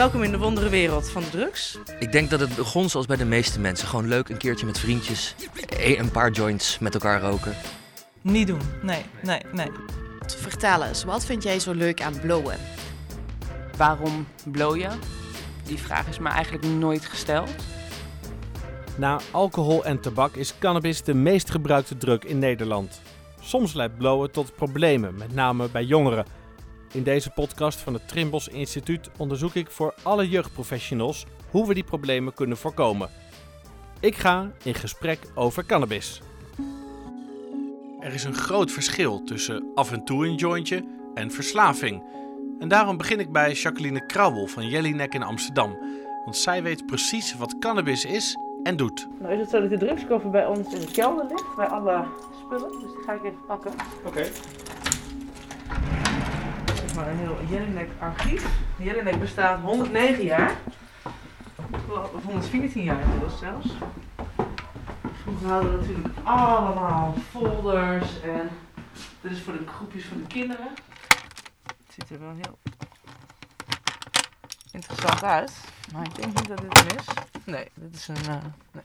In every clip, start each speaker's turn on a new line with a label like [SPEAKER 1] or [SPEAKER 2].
[SPEAKER 1] Welkom in de wondere wereld van de drugs.
[SPEAKER 2] Ik denk dat het begon zoals bij de meeste mensen. Gewoon leuk een keertje met vriendjes. e- Een paar joints met elkaar roken.
[SPEAKER 3] Niet doen. Nee, nee, nee.
[SPEAKER 4] Vertel eens, wat vind jij zo leuk aan blowen?
[SPEAKER 5] Waarom blow je? Die vraag is me eigenlijk nooit gesteld.
[SPEAKER 6] Na alcohol en tabak is cannabis de meest gebruikte drug in Nederland. Soms leidt blowen tot problemen, met name bij jongeren. In deze podcast van het Trimbos Instituut onderzoek ik voor alle jeugdprofessionals hoe we die problemen kunnen voorkomen. Ik ga in gesprek over cannabis. Er is een groot verschil tussen af en toe een jointje en verslaving. En daarom begin ik bij Jacqueline Krauwel van Jellinek in Amsterdam. Want zij weet precies wat cannabis is en doet.
[SPEAKER 1] Nou is het zo dat de drugskoffer bij ons in de kelder ligt, bij alle spullen. Dus die ga ik even pakken.
[SPEAKER 6] Oké.
[SPEAKER 1] Zeg maar een heel Jelinek archief. Jelinek bestaat 109 jaar. Of 114 jaar inmiddels zelfs. Vroeger hadden we natuurlijk allemaal folders en dit is voor de groepjes van de kinderen. Het ziet er wel heel interessant uit. Maar ik denk niet dat dit hem is. Nee, dit is een... eh, nee.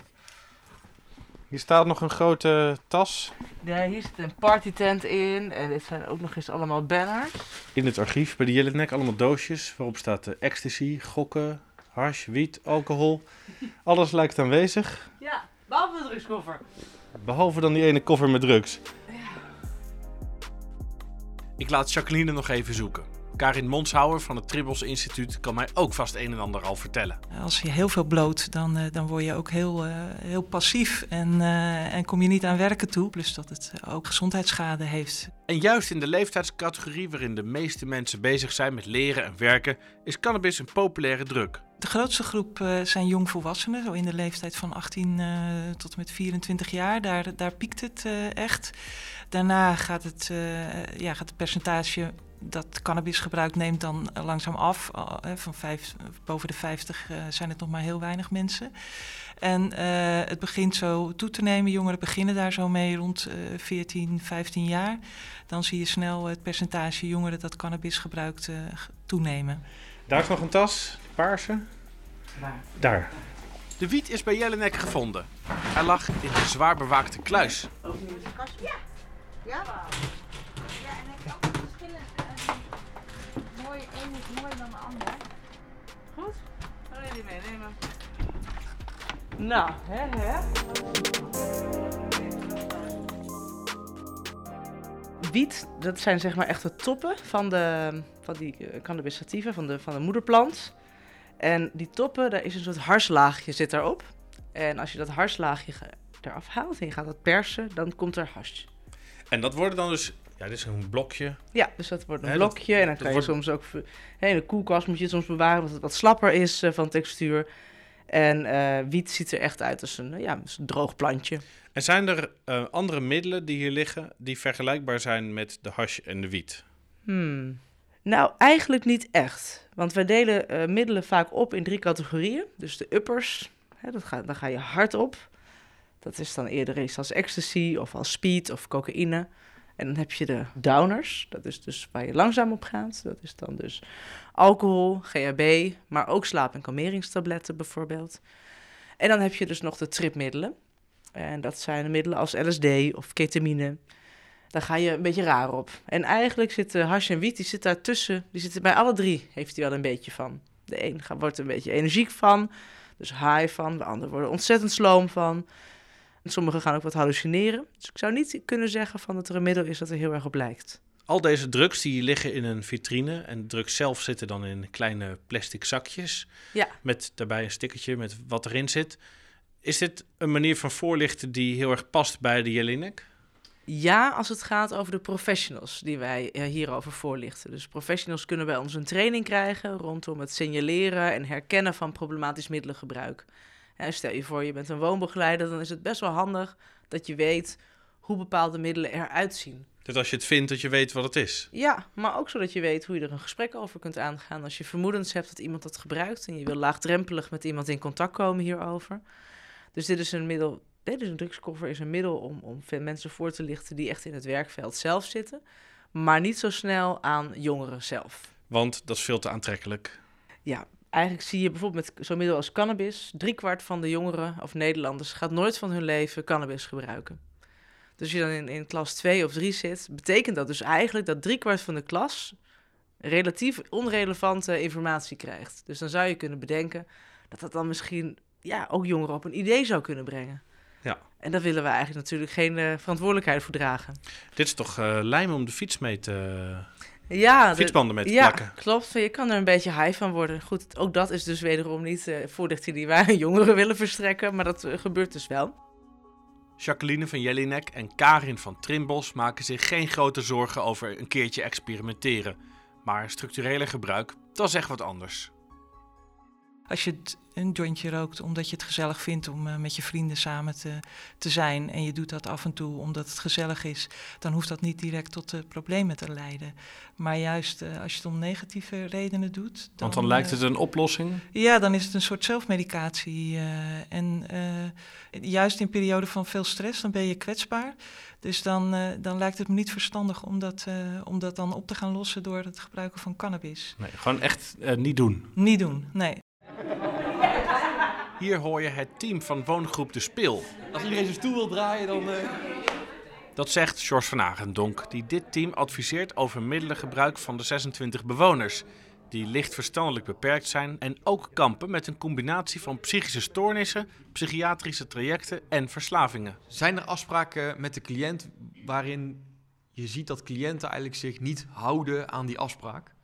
[SPEAKER 6] Hier staat nog een grote tas
[SPEAKER 1] Ja, hier zit een partytent in en dit zijn ook nog eens allemaal banners.
[SPEAKER 6] in het archief bij de Jellinek. Allemaal doosjes waarop staat eh, ecstasy, gokken, hash, wiet, alcohol. Alles lijkt aanwezig,
[SPEAKER 1] Ja, behalve de drugskoffer.
[SPEAKER 6] behalve dan die ene koffer met drugs. Ik laat Jacqueline nog even zoeken. Karin Monshouwer van het Tribbles Instituut kan mij ook vast een en ander al vertellen.
[SPEAKER 3] Als je heel veel bloot, dan, eh, dan word je ook heel, eh, heel passief en, eh, en kom je niet aan werken toe. Plus dat het ook gezondheidsschade heeft.
[SPEAKER 6] En juist in de leeftijdscategorie waarin de meeste mensen bezig zijn met leren en werken, is cannabis een populaire drug.
[SPEAKER 3] De grootste groep eh, zijn jongvolwassenen, zo in de leeftijd van 18 eh, tot en met 24 jaar. Daar, daar piekt het eh, echt. Daarna gaat het, ja, gaat het percentage dat cannabis gebruikt neemt dan langzaam af. Van boven de 50 eh, zijn het nog maar heel weinig mensen. En het begint zo toe te nemen. Jongeren beginnen daar zo mee rond eh 14, 15 jaar. Dan zie je snel het percentage jongeren dat cannabis gebruikt toenemen.
[SPEAKER 6] Daar is nog een tas, paarse.
[SPEAKER 1] Waar?
[SPEAKER 6] Daar. De wiet is bij Jellinek gevonden. Hij lag in een zwaar bewaakte kluis.
[SPEAKER 1] Ook niet.
[SPEAKER 7] Ja? Ja, en ik heb ook verschillende. eh, mooi, één is mooier dan de ander.
[SPEAKER 1] Goed? Ga je die meenemen? Nou, hè, hè? Wiet, dat zijn zeg maar echt de toppen van, de, van die eh, cannabis sativa, van de, van de moederplant. En die toppen, daar is een soort harslaagje zit daarop. En als je dat harslaagje eraf haalt en je gaat dat persen, dan komt er hash.
[SPEAKER 6] En dat worden dan dus... Ja, dit is een blokje.
[SPEAKER 1] Ja, dus dat wordt een
[SPEAKER 6] dat-
[SPEAKER 1] blokje. en dan kan je
[SPEAKER 6] wordt-
[SPEAKER 1] soms ook... hè, in de koelkast moet je het soms bewaren, omdat het wat slapper is eh, van textuur. En eh, wiet ziet er echt uit als een, ja, als een droog plantje.
[SPEAKER 6] En zijn er eh, andere middelen die hier liggen die vergelijkbaar zijn met de hash en de wiet?
[SPEAKER 1] Hmm. Nou, eigenlijk niet echt. Want wij delen eh, middelen vaak op in drie categorieën. Dus de uppers, hè, dat gaat, daar ga je hard op. Dat is dan eerder eens als ecstasy of als speed of cocaïne. En dan heb je de downers, dat is dus waar je langzaam op gaat. Dat is dan dus alcohol, GHB, maar ook slaap- en kalmeringstabletten bijvoorbeeld. En dan heb je dus nog de tripmiddelen. En dat zijn de middelen als LSD of ketamine. Daar ga je een beetje raar op. En eigenlijk zitten hash en wiet, die zitten daartussen. Die zitten bij alle drie, heeft hij wel een beetje van. De een wordt er een beetje energiek van, dus high van. De ander wordt er ontzettend sloom van. En sommigen gaan ook wat hallucineren. Dus ik zou niet kunnen zeggen van dat er een middel is dat er heel erg op lijkt.
[SPEAKER 6] Al deze drugs die liggen in een vitrine. En de drugs zelf zitten dan in kleine plastic zakjes.
[SPEAKER 1] Ja.
[SPEAKER 6] Met daarbij een stickertje met wat erin zit. Is dit een manier van voorlichten die heel erg past bij de Jellinek?
[SPEAKER 1] Ja, als het gaat over de professionals die wij eh, hierover voorlichten. Dus professionals kunnen bij ons een training krijgen rondom het signaleren en herkennen van problematisch middelengebruik. En stel je voor, je bent een woonbegeleider, dan is het best wel handig dat je weet hoe bepaalde middelen eruit zien.
[SPEAKER 6] Dat als je het vindt, dat je weet wat het is.
[SPEAKER 1] Ja, maar ook zodat je weet hoe je er een gesprek over kunt aangaan. Als je vermoedens hebt dat iemand dat gebruikt en je wil laagdrempelig met iemand in contact komen hierover. Dus dit is een middel, nee, dus een drugskoffer is een middel om, om mensen voor te lichten die echt in het werkveld zelf zitten. Maar niet zo snel aan jongeren zelf.
[SPEAKER 6] Want dat is veel te aantrekkelijk.
[SPEAKER 1] Ja, eigenlijk zie je bijvoorbeeld met zo'n middel als cannabis, driekwart van de jongeren of Nederlanders gaat nooit van hun leven cannabis gebruiken. Dus als je dan in, in klas 2 of 3 zit, betekent dat dus eigenlijk dat driekwart van de klas relatief onrelevante informatie krijgt. Dus dan zou je kunnen bedenken dat dat dan misschien ja, ook jongeren op een idee zou kunnen brengen.
[SPEAKER 6] Ja.
[SPEAKER 1] En daar willen we eigenlijk natuurlijk geen eh, verantwoordelijkheid voor dragen.
[SPEAKER 6] Dit is toch eh lijm om de fiets mee te...
[SPEAKER 1] Ja, de-
[SPEAKER 6] fietsbanden mee te
[SPEAKER 1] ja,
[SPEAKER 6] plakken.
[SPEAKER 1] klopt. Je kan er een beetje high van worden. Goed, ook dat is dus wederom niet eh voorlichting die wij aan jongeren willen verstrekken, maar dat eh, gebeurt dus wel.
[SPEAKER 6] Jacqueline van Jellinek en Karin van Trimbos maken zich geen grote zorgen over een keertje experimenteren. Maar structurele gebruik, dat is echt wat anders.
[SPEAKER 3] Als je een jointje rookt omdat je het gezellig vindt om eh, met je vrienden samen te, te zijn en je doet dat af en toe omdat het gezellig is, dan hoeft dat niet direct tot eh, problemen te leiden. Maar juist eh, als je het om negatieve redenen doet.
[SPEAKER 6] Want dan lijkt
[SPEAKER 3] eh,
[SPEAKER 6] het een oplossing.
[SPEAKER 3] Ja, dan is het een soort zelfmedicatie. eh, en eh, juist in perioden van veel stress, dan ben je kwetsbaar. Dus dan, eh, dan lijkt het me niet verstandig om dat, eh, om dat dan op te gaan lossen door het gebruiken van cannabis.
[SPEAKER 6] Nee, gewoon echt eh, niet doen.
[SPEAKER 3] Niet doen, nee.
[SPEAKER 6] Hier hoor je het team van woongroep De Spil.
[SPEAKER 8] Als iedereen zijn stoel wil draaien, dan... eh,
[SPEAKER 6] Dat zegt George van Agendonk, die dit team adviseert over middelengebruik van de 26 bewoners. Die licht verstandelijk beperkt zijn en ook kampen met een combinatie van psychische stoornissen, psychiatrische trajecten en verslavingen.
[SPEAKER 8] Zijn er afspraken met de cliënt waarin je ziet dat cliënten eigenlijk zich niet houden aan die afspraak?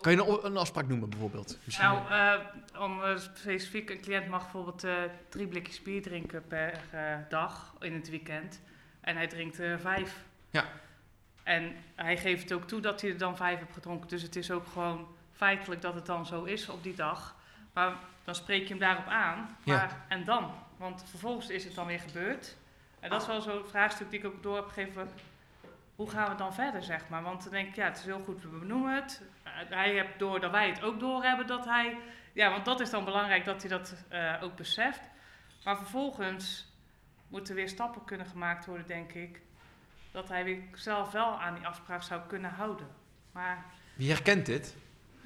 [SPEAKER 8] Kan je een, een afspraak noemen bijvoorbeeld? Misschien
[SPEAKER 9] Nou, eh, om eh, specifiek, een cliënt mag bijvoorbeeld eh, drie blikjes bier drinken per dag in het weekend. En hij drinkt er vijf.
[SPEAKER 8] Ja.
[SPEAKER 9] En hij geeft ook toe dat hij er dan vijf heeft gedronken. Dus het is ook gewoon feitelijk dat het dan zo is op die dag. Maar dan spreek je hem daarop aan.
[SPEAKER 8] Ja.
[SPEAKER 9] En dan? Want vervolgens is het dan weer gebeurd. En dat is wel zo'n vraagstuk die ik ook door heb gegeven. Hoe gaan we dan verder, zeg maar? Want dan denk ik, ja, het is heel goed, we benoemen het. Eh, hij hebt door dat wij het ook doorhebben dat hij... Ja, want dat is dan belangrijk dat hij dat eh, ook beseft. Maar vervolgens moeten weer stappen kunnen gemaakt worden, denk ik. Dat hij weer zelf wel aan die afspraak zou kunnen houden. Maar
[SPEAKER 8] Wie herkent dit?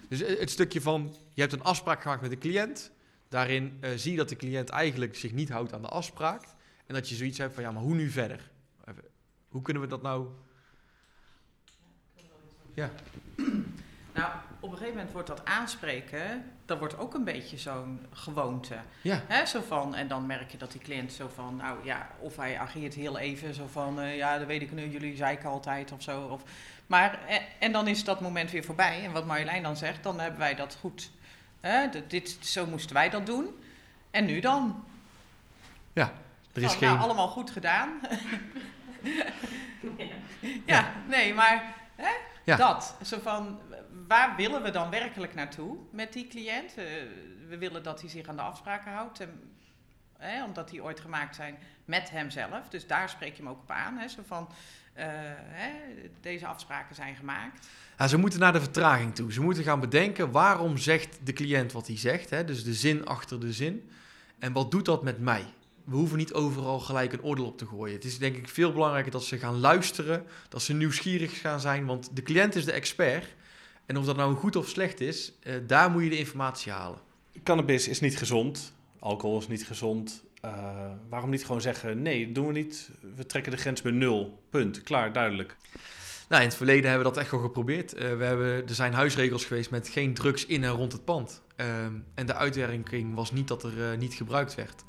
[SPEAKER 8] Dus eh, het stukje van, je hebt een afspraak gemaakt met de cliënt. Daarin eh, zie je dat de cliënt eigenlijk zich niet houdt aan de afspraak. En dat je zoiets hebt van, ja, maar hoe nu verder? Even, Hoe kunnen we dat nou... Ja,
[SPEAKER 10] Nou, op een gegeven moment wordt dat aanspreken, dat wordt ook een beetje zo'n gewoonte.
[SPEAKER 8] ja.
[SPEAKER 10] Hè, zo van, en dan merk je dat die cliënt zo van, nou ja, of hij ageert heel even, zo van, eh, ja, dat weet ik nu, jullie zeiken altijd of zo. Of, maar, en, en dan is dat moment weer voorbij. En wat Marjolein dan zegt, dan hebben wij dat goed. Hè, dit, dit, zo moesten wij dat doen. En nu dan?
[SPEAKER 8] Er is
[SPEAKER 10] Van,
[SPEAKER 8] geen...
[SPEAKER 10] Nou, allemaal goed gedaan. ja, nee, maar hè,
[SPEAKER 8] Ja.
[SPEAKER 10] dat. Zo van, waar willen we dan werkelijk naartoe met die cliënt? Eh, we willen dat hij zich aan de afspraken houdt. En, hè, omdat die ooit gemaakt zijn met hemzelf. Dus daar spreek je hem ook op aan. Hè, zo van, eh, hè, deze afspraken zijn gemaakt.
[SPEAKER 8] Ja, ze moeten naar de vertraging toe. Ze moeten gaan bedenken waarom zegt de cliënt wat hij zegt. Hè? Dus de zin achter de zin. En wat doet dat met mij? We hoeven niet overal gelijk een oordeel op te gooien. Het is denk ik veel belangrijker dat ze gaan luisteren. Dat ze nieuwsgierig gaan zijn. Want de cliënt is de expert. En of dat nou goed of slecht is, eh, daar moet je de informatie halen.
[SPEAKER 6] Cannabis is niet gezond, alcohol is niet gezond. Eh, waarom niet gewoon zeggen, nee, doen we niet. We trekken de grens bij nul. Punt. Klaar, duidelijk.
[SPEAKER 8] Nou, in het verleden hebben we dat echt wel geprobeerd. Eh, we hebben, er zijn huisregels geweest met geen drugs in en rond het pand. Ehm, en de uitwerking was niet dat er niet gebruikt werd.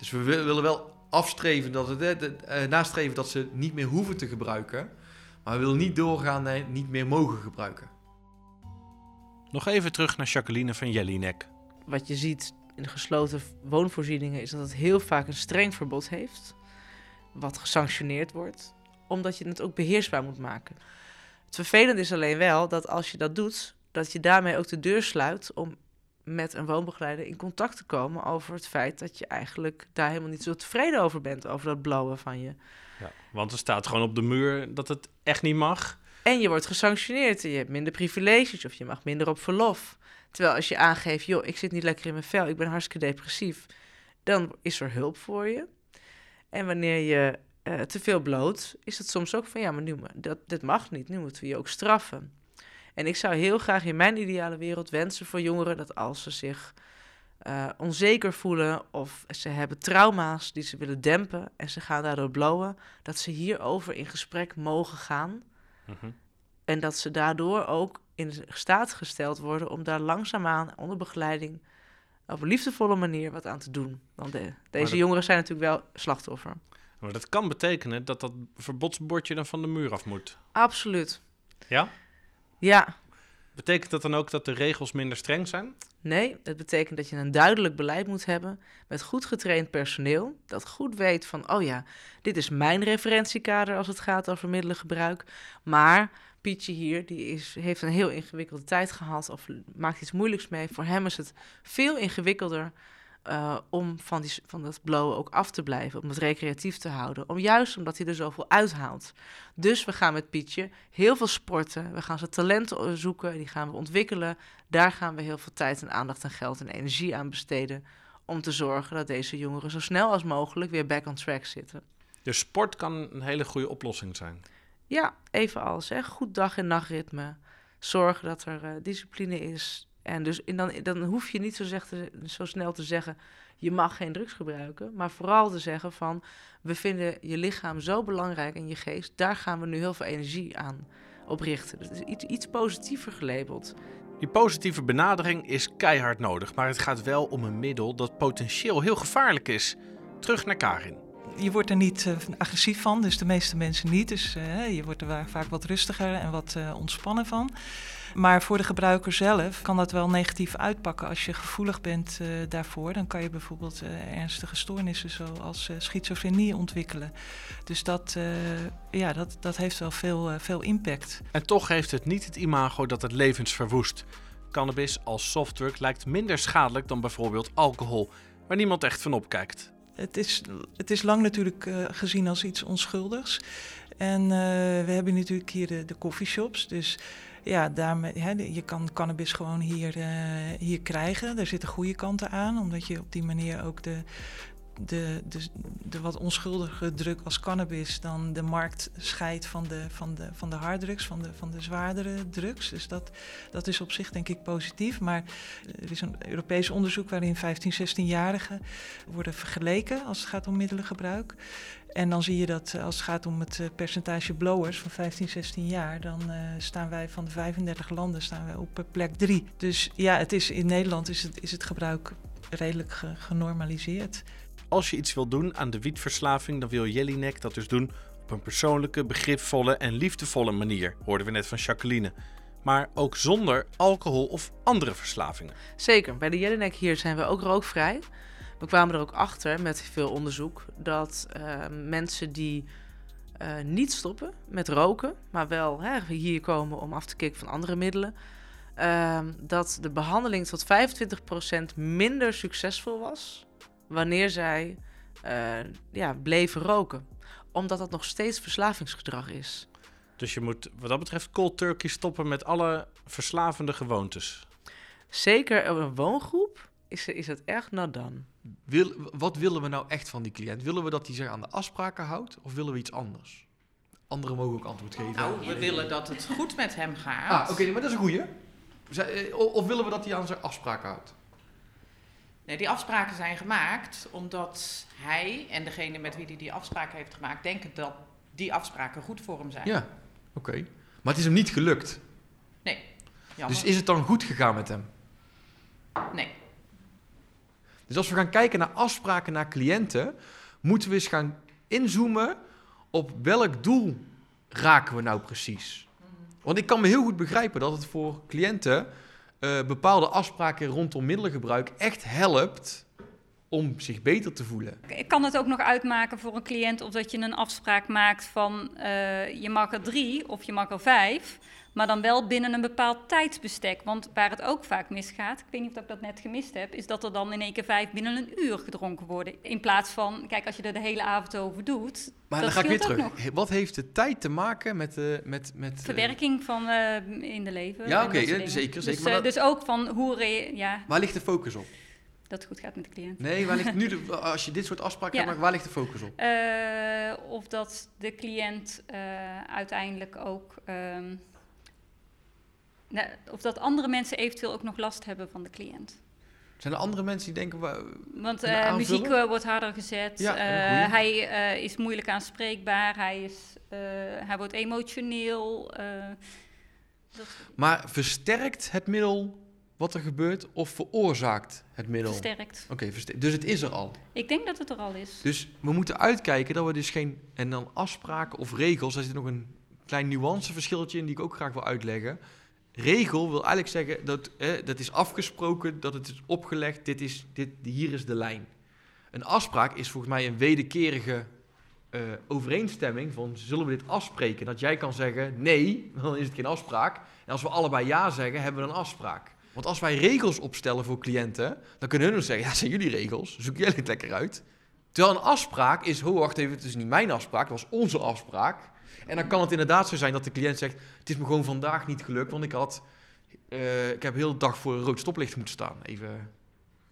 [SPEAKER 8] Dus we wi- willen wel afstreven dat het, eh, eh, nastreven dat ze niet meer hoeven te gebruiken. Maar we willen niet doorgaan naar niet meer mogen gebruiken.
[SPEAKER 6] Nog even terug naar Jacqueline van Jellinek.
[SPEAKER 1] Wat je ziet in de gesloten woonvoorzieningen is dat het heel vaak een streng verbod heeft, wat gesanctioneerd wordt, omdat je het ook beheersbaar moet maken. Het vervelende is alleen wel dat als je dat doet, dat je daarmee ook de deur sluit om met een woonbegeleider in contact te komen over het feit dat je eigenlijk daar helemaal niet zo tevreden over bent, over dat blowen van je.
[SPEAKER 6] Ja, want er staat gewoon op de muur dat het echt niet mag.
[SPEAKER 1] En je wordt gesanctioneerd en je hebt minder privileges of je mag minder op verlof. Terwijl als je aangeeft, joh, ik zit niet lekker in mijn vel, ik ben hartstikke depressief, dan is er hulp voor je. En wanneer je eh, te veel bloot, is het soms ook van, ja, maar nu, dat, dit mag niet, nu moeten we je ook straffen. En ik zou heel graag in mijn ideale wereld wensen voor jongeren dat als ze zich eh, onzeker voelen of ze hebben trauma's die ze willen dempen en ze gaan daardoor blowen, dat ze hierover in gesprek mogen gaan.
[SPEAKER 6] Mhm.
[SPEAKER 1] En dat ze daardoor ook in staat gesteld worden om daar langzaamaan onder begeleiding op een liefdevolle manier wat aan te doen. Want de- deze
[SPEAKER 6] dat-
[SPEAKER 1] jongeren zijn natuurlijk wel slachtoffer.
[SPEAKER 6] Maar dat kan betekenen dat dat verbodsbordje dan van de muur af moet.
[SPEAKER 1] Absoluut.
[SPEAKER 6] Ja?
[SPEAKER 1] Ja,
[SPEAKER 6] Betekent dat dan ook dat de regels minder streng zijn?
[SPEAKER 1] nee, het betekent dat je een duidelijk beleid moet hebben met goed getraind personeel. Dat goed weet van, oh ja, dit is mijn referentiekader als het gaat over middelengebruik. Maar Pietje hier, die is, heeft een heel ingewikkelde tijd gehad of maakt iets moeilijks mee. Voor hem is het veel ingewikkelder eh, om van, die, van dat blowen ook af te blijven, om het recreatief te houden. Om, juist omdat hij er zoveel uithaalt. Dus we gaan met Pietje heel veel sporten. We gaan zijn talenten zoeken, die gaan we ontwikkelen. Daar gaan we heel veel tijd en aandacht en geld en energie aan besteden. Om te zorgen dat deze jongeren zo snel als mogelijk weer back on track zitten.
[SPEAKER 6] Dus sport kan een hele goede oplossing zijn.
[SPEAKER 1] Ja, even alles. Hè. Goed dag- en nachtritme. Zorgen dat er eh, discipline is. En dus en dan, dan hoef je niet zo, zeg te- zo snel te zeggen... je mag geen drugs gebruiken. Maar vooral te zeggen van... we vinden je lichaam zo belangrijk en je geest... daar gaan we nu heel veel energie aan op richten. Dus het is iets, iets positiever gelabeld.
[SPEAKER 6] Die positieve benadering is keihard nodig, maar het gaat wel om een middel dat potentieel heel gevaarlijk is. Terug naar Karin.
[SPEAKER 3] Je wordt er niet eh, agressief van, dus de meeste mensen niet. Dus eh, je wordt er vaak wat rustiger en wat eh, ontspannen van. Maar voor de gebruiker zelf kan dat wel negatief uitpakken. Als je gevoelig bent eh, daarvoor, dan kan je bijvoorbeeld eh, ernstige stoornissen zoals eh, schizofrenie ontwikkelen. Dus dat, ja, dat, dat heeft wel veel, veel impact.
[SPEAKER 6] En toch heeft het niet het imago dat het levens verwoest. Cannabis als softdrug lijkt minder schadelijk dan bijvoorbeeld alcohol, waar niemand echt van opkijkt.
[SPEAKER 3] Het is, het is lang natuurlijk gezien als iets onschuldigs. En we hebben natuurlijk hier de, de coffeeshops. Dus ja, daarmee, hè, je kan cannabis gewoon hier, eh, hier krijgen. Er zitten goede kanten aan, omdat je op die manier ook de, de, de, wat onschuldige druk als cannabis dan de markt scheidt van de, van de, van de harddrugs, van de, van de zwaardere drugs. Dus dat, dat is op zich denk ik positief. Maar er is een Europees onderzoek waarin 15, 16-jarigen worden vergeleken als het gaat om middelengebruik. En dan zie je dat eh, als het gaat om het eh, percentage blowers van 15, 16 jaar, dan eh, staan wij van de 35 landen staan wij op plek 3. Dus ja, het is, in Nederland is het, is het gebruik redelijk ge- genormaliseerd.
[SPEAKER 6] Als je iets wil doen aan de wietverslaving, dan wil Jellinek dat dus doen op een persoonlijke, begripvolle en liefdevolle manier, hoorden we net van Jacqueline. Maar ook zonder alcohol of andere verslavingen.
[SPEAKER 1] Zeker, bij de Jelinek hier zijn we ook rookvrij. We kwamen er ook achter met veel onderzoek dat eh, mensen die eh, niet stoppen met roken, maar wel hier komen om af te kicken van andere middelen, ehm, dat de behandeling tot 25% minder succesvol was wanneer zij eh, ja, bleven roken. Omdat dat nog steeds verslavingsgedrag is.
[SPEAKER 6] Dus je moet wat dat betreft cold turkey stoppen met alle verslavende gewoontes.
[SPEAKER 1] Zeker op een woongroep is, is het erg not done.
[SPEAKER 8] Wil, wat willen we nou echt van die cliënt? Willen we dat hij zich aan de afspraken houdt of willen we iets anders? Anderen mogen ook antwoord geven.
[SPEAKER 10] Nou, we willen dat het goed met hem gaat.
[SPEAKER 8] Ah, oké, maar dat is een goeie. Eh, Of willen we dat hij aan zijn afspraken houdt?
[SPEAKER 10] Nee, die afspraken zijn gemaakt omdat hij en degene met wie hij die afspraken heeft gemaakt denken dat die afspraken goed voor hem zijn.
[SPEAKER 8] Ja, oké. Maar het is hem niet gelukt.
[SPEAKER 10] Nee. Jammer.
[SPEAKER 8] Dus is het dan goed gegaan met hem?
[SPEAKER 10] Nee.
[SPEAKER 8] Dus als we gaan kijken naar afspraken naar cliënten, moeten we eens gaan inzoomen op welk doel raken we nou precies. Want ik kan me heel goed begrijpen dat het voor cliënten eh, bepaalde afspraken rondom middelengebruik echt helpt om zich beter te voelen.
[SPEAKER 11] Ik kan het ook nog uitmaken voor een cliënt of dat je een afspraak maakt van eh, je mag er drie of je mag er vijf, maar dan wel binnen een bepaald tijdsbestek. Want waar het ook vaak misgaat, ik weet niet of ik dat net gemist heb, is dat er dan in één keer vijf binnen een uur gedronken worden. In plaats van, kijk, als je er de hele avond over doet,
[SPEAKER 8] Maar
[SPEAKER 11] dat
[SPEAKER 8] dan ga ik weer terug.
[SPEAKER 11] nog.
[SPEAKER 8] Wat heeft de tijd te maken met... de met, met eh,
[SPEAKER 11] Verwerking van eh, in de leven.
[SPEAKER 8] Ja, oké, zeker, zeker,
[SPEAKER 11] Dus,
[SPEAKER 8] maar dat-
[SPEAKER 11] dus ook van hoe ja,
[SPEAKER 8] waar ligt de focus op?
[SPEAKER 11] dat het goed gaat met de cliënt.
[SPEAKER 8] Nee, waar ligt nu de, als je dit soort afspraken
[SPEAKER 11] Ja.
[SPEAKER 8] hebt, waar ligt de focus op?
[SPEAKER 11] Of dat de cliënt uiteindelijk ook ehm, nou, of dat andere mensen eventueel ook nog last hebben van de cliënt.
[SPEAKER 8] Zijn er andere mensen die denken... wa-
[SPEAKER 11] Want eh, muziek eh, wordt harder gezet.
[SPEAKER 8] Ja,
[SPEAKER 11] Eh, hij is moeilijk aanspreekbaar. Hij, is, hij wordt emotioneel. dat
[SPEAKER 8] Maar versterkt het middel wat er gebeurt of veroorzaakt het middel?
[SPEAKER 11] versterkt.
[SPEAKER 8] Oké, verster- dus het is er al.
[SPEAKER 11] Ik denk dat het er al is.
[SPEAKER 8] Dus we moeten uitkijken dat we dus geen... En dan afspraken of regels, daar zit nog een klein nuanceverschiltje in die ik ook graag wil uitleggen. Regel wil eigenlijk zeggen dat eh, dat is afgesproken, dat het is opgelegd, dit is, dit, hier is de lijn. Een afspraak is volgens mij een wederkerige eh, overeenstemming van zullen we dit afspreken? Dat jij kan zeggen nee, dan is het geen afspraak. En als we allebei ja zeggen, hebben we een afspraak. Want als wij regels opstellen voor cliënten, dan kunnen hun zeggen, ja, zijn jullie regels, zoek jij het lekker uit. Terwijl een afspraak is, ho, wacht even, het is niet mijn afspraak, het was onze afspraak. En dan kan het inderdaad zo zijn dat de cliënt zegt, het is me gewoon vandaag niet gelukt, want ik had, eh, ik heb heel de dag voor een rood stoplicht moeten staan. Even,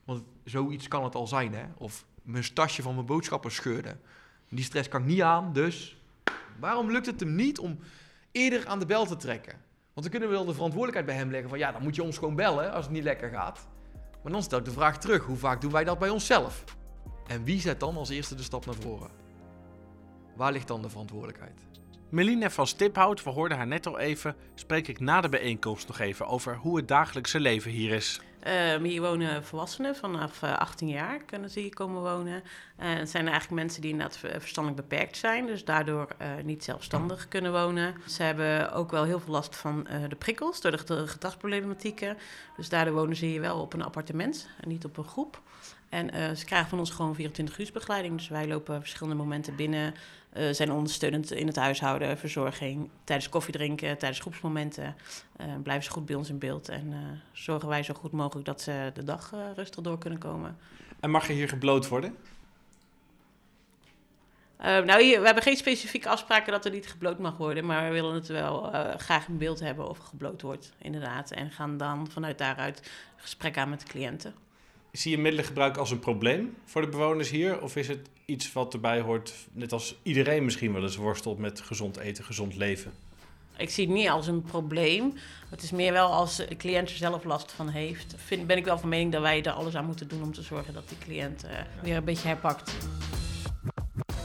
[SPEAKER 8] want zoiets kan het al zijn, hè. Of mijn tasje van mijn boodschappen scheurde. Die stress kan ik niet aan, dus waarom lukt het hem niet om eerder aan de bel te trekken? Want dan kunnen we wel de verantwoordelijkheid bij hem leggen van, ja, dan moet je ons gewoon bellen als het niet lekker gaat. Maar dan stel ik de vraag terug, hoe vaak doen wij dat bij onszelf? En wie zet dan als eerste de stap naar voren? Waar ligt dan de verantwoordelijkheid?
[SPEAKER 6] Meline van Stiphout, we hoorden haar net al even, spreek ik na de bijeenkomst nog even over hoe het dagelijkse leven hier is.
[SPEAKER 12] Ehm, hier wonen volwassenen vanaf eh, 18 jaar kunnen ze hier komen wonen. Eh, het zijn eigenlijk mensen die inderdaad ver- verstandelijk beperkt zijn, dus daardoor eh, niet zelfstandig kunnen wonen. Ze hebben ook wel heel veel last van eh, de prikkels door de ged- gedragsproblematieken. Dus daardoor wonen ze hier wel op een appartement en niet op een groep. En eh, ze krijgen van ons gewoon 24 uur begeleiding. Dus wij lopen verschillende momenten binnen, eh, zijn ondersteunend in het huishouden, verzorging, tijdens koffiedrinken, tijdens groepsmomenten. eh, blijven ze goed bij ons in beeld en zorgen wij zo goed mogelijk dat ze de dag rustig door kunnen komen.
[SPEAKER 6] En mag je hier gebloot worden?
[SPEAKER 12] Nou, hier, we hebben geen specifieke afspraken dat er niet gebloot mag worden, maar we willen het wel graag in beeld hebben of gebloot wordt, inderdaad. En gaan dan vanuit daaruit gesprek aan met de cliënten.
[SPEAKER 6] Zie je middelengebruik als een probleem voor de bewoners hier? Of is het iets wat erbij hoort, net als iedereen misschien wel eens worstelt met gezond eten, gezond leven?
[SPEAKER 12] Ik zie het niet als een probleem. Het is meer wel als de cliënt er zelf last van heeft. Vind, ben ik wel van mening dat wij er alles aan moeten doen om te zorgen dat die cliënt eh, weer een beetje herpakt.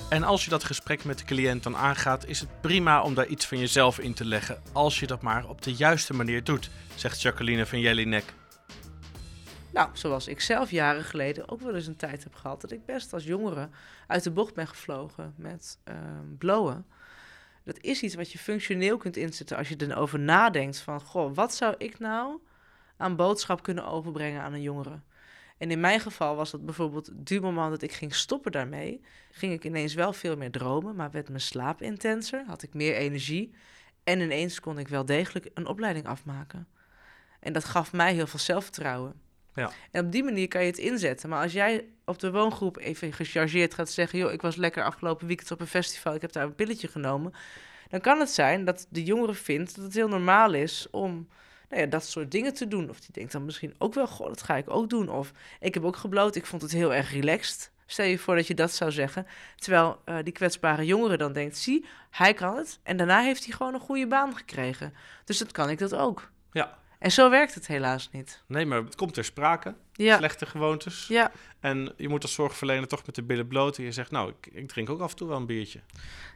[SPEAKER 6] En als je dat gesprek met de cliënt dan aangaat, is het prima om daar iets van jezelf in te leggen, als je dat maar op de juiste manier doet, zegt Jacqueline van Jelinek.
[SPEAKER 1] Nou, zoals ik zelf jaren geleden ook wel eens een tijd heb gehad dat ik best als jongere uit de bocht ben gevlogen met ehm blowen. Dat is iets wat je functioneel kunt inzetten als je erover nadenkt van, goh, wat zou ik nou aan boodschap kunnen overbrengen aan een jongere? En in mijn geval was dat bijvoorbeeld du moment dat ik ging stoppen daarmee, ging ik ineens wel veel meer dromen, maar werd mijn slaap intenser, had ik meer energie en ineens kon ik wel degelijk een opleiding afmaken. En dat gaf mij heel veel zelfvertrouwen.
[SPEAKER 6] Ja.
[SPEAKER 1] En op die manier kan je het inzetten. Maar als jij op de woongroep even gechargeerd gaat zeggen... joh, ik was lekker afgelopen weekend op een festival... ik heb daar een pilletje genomen... dan kan het zijn dat de jongere vindt dat het heel normaal is... om nou ja, dat soort dingen te doen. Of die denkt dan misschien ook wel... goh, dat ga ik ook doen. Of ik heb ook gebloot, ik vond het heel erg relaxed. Stel je voor dat je dat zou zeggen. Terwijl eh, die kwetsbare jongere dan denkt... zie, hij kan het. En daarna heeft hij gewoon een goede baan gekregen. Dus dat kan ik dat ook.
[SPEAKER 6] Ja.
[SPEAKER 1] En zo werkt het helaas niet.
[SPEAKER 6] Nee, maar het komt ter sprake.
[SPEAKER 1] Ja.
[SPEAKER 6] Slechte gewoontes.
[SPEAKER 1] Ja.
[SPEAKER 6] En je moet als zorgverlener toch met de billen bloot. En je zegt, nou, ik, ik drink ook af en toe wel een biertje.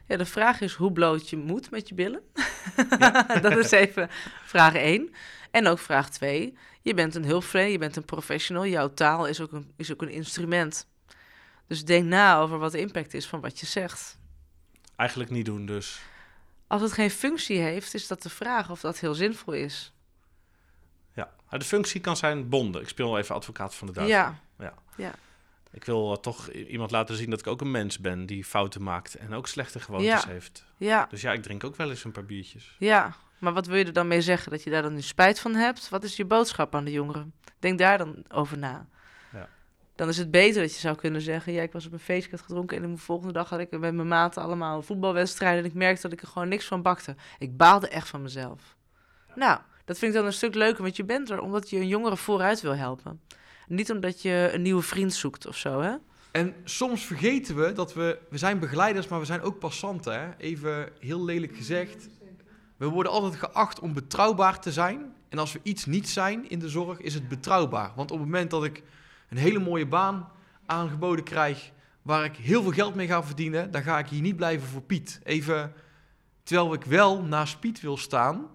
[SPEAKER 1] Ja, de vraag is hoe bloot je moet met je billen. dat is even vraag 1. En ook vraag 2. Je bent een hulpverlener, je bent een professional. Jouw taal is ook een, is ook een instrument. Dus denk na over wat de impact is van wat je zegt.
[SPEAKER 6] Eigenlijk niet doen dus.
[SPEAKER 1] Als het geen functie heeft, is dat de vraag of dat heel zinvol is.
[SPEAKER 6] Maar de functie kan zijn bonden. Ik speel even advocaat van de duivel.
[SPEAKER 1] Ja.
[SPEAKER 6] ja.
[SPEAKER 1] Ja.
[SPEAKER 6] Ik wil eh, toch iemand laten zien dat ik ook een mens ben die fouten maakt en ook slechte gewoontes
[SPEAKER 1] Ja.
[SPEAKER 6] heeft.
[SPEAKER 1] Ja.
[SPEAKER 6] Dus ja, ik drink ook wel eens een paar biertjes.
[SPEAKER 1] Ja, maar wat wil je er dan mee zeggen? Dat je daar dan nu spijt van hebt? Wat is je boodschap aan de jongeren? Denk daar dan over na.
[SPEAKER 6] Ja.
[SPEAKER 1] Dan is het beter dat je zou kunnen zeggen... ja, ik was op een feestje, ik had gedronken... en de volgende dag had ik met mijn maten allemaal voetbalwedstrijden... en ik merkte dat ik er gewoon niks van bakte. Ik baalde echt van mezelf. Nou, dat vind ik dan een stuk leuker, want je bent er... omdat je een jongere vooruit wil helpen. Niet omdat je een nieuwe vriend zoekt of zo, hè?
[SPEAKER 8] En soms vergeten we dat we, we zijn begeleiders, maar we zijn ook passanten. Hè? Even heel lelijk gezegd. We worden altijd geacht om betrouwbaar te zijn En als we iets niet zijn in de zorg, is het betrouwbaar. Want op het moment dat ik een hele mooie baan aangeboden krijg, waar ik heel veel geld mee ga verdienen, dan ga ik hier niet blijven voor Piet. Even, terwijl ik wel naast Piet wil staan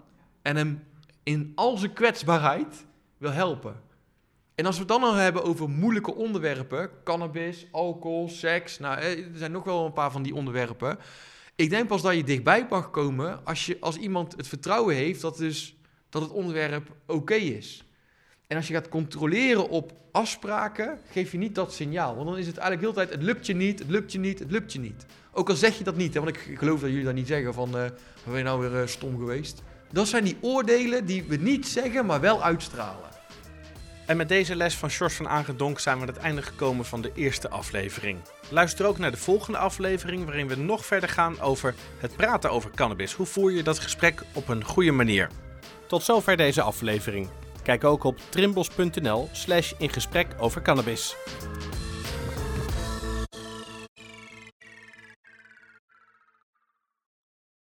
[SPEAKER 8] en hem in al zijn kwetsbaarheid wil helpen. En als we het dan al hebben over moeilijke onderwerpen, cannabis, alcohol, seks, nou, eh, er zijn nog wel een paar van die onderwerpen. Ik denk pas dat je dichtbij mag komen als, je, als iemand het vertrouwen heeft dat, dus, dat het onderwerp oké is. En als je gaat controleren op afspraken, geef je niet dat signaal. Want dan is het eigenlijk de tijd, het lukt je niet, het lukt je niet, het lukt je niet. Ook al zeg je dat niet, hè, want ik geloof dat jullie dat niet zeggen van, uh, ben je nou weer uh, stom geweest? Dat zijn die oordelen die we niet zeggen, maar wel uitstralen.
[SPEAKER 6] En met deze les van Sjors van Aangedonk zijn we aan het einde gekomen van de eerste aflevering. Luister ook naar de volgende aflevering waarin we nog verder gaan over het praten over cannabis. Hoe voer je dat gesprek op een goede manier? Tot zover deze aflevering. Kijk ook op trimbos.nl slash in gesprek over cannabis.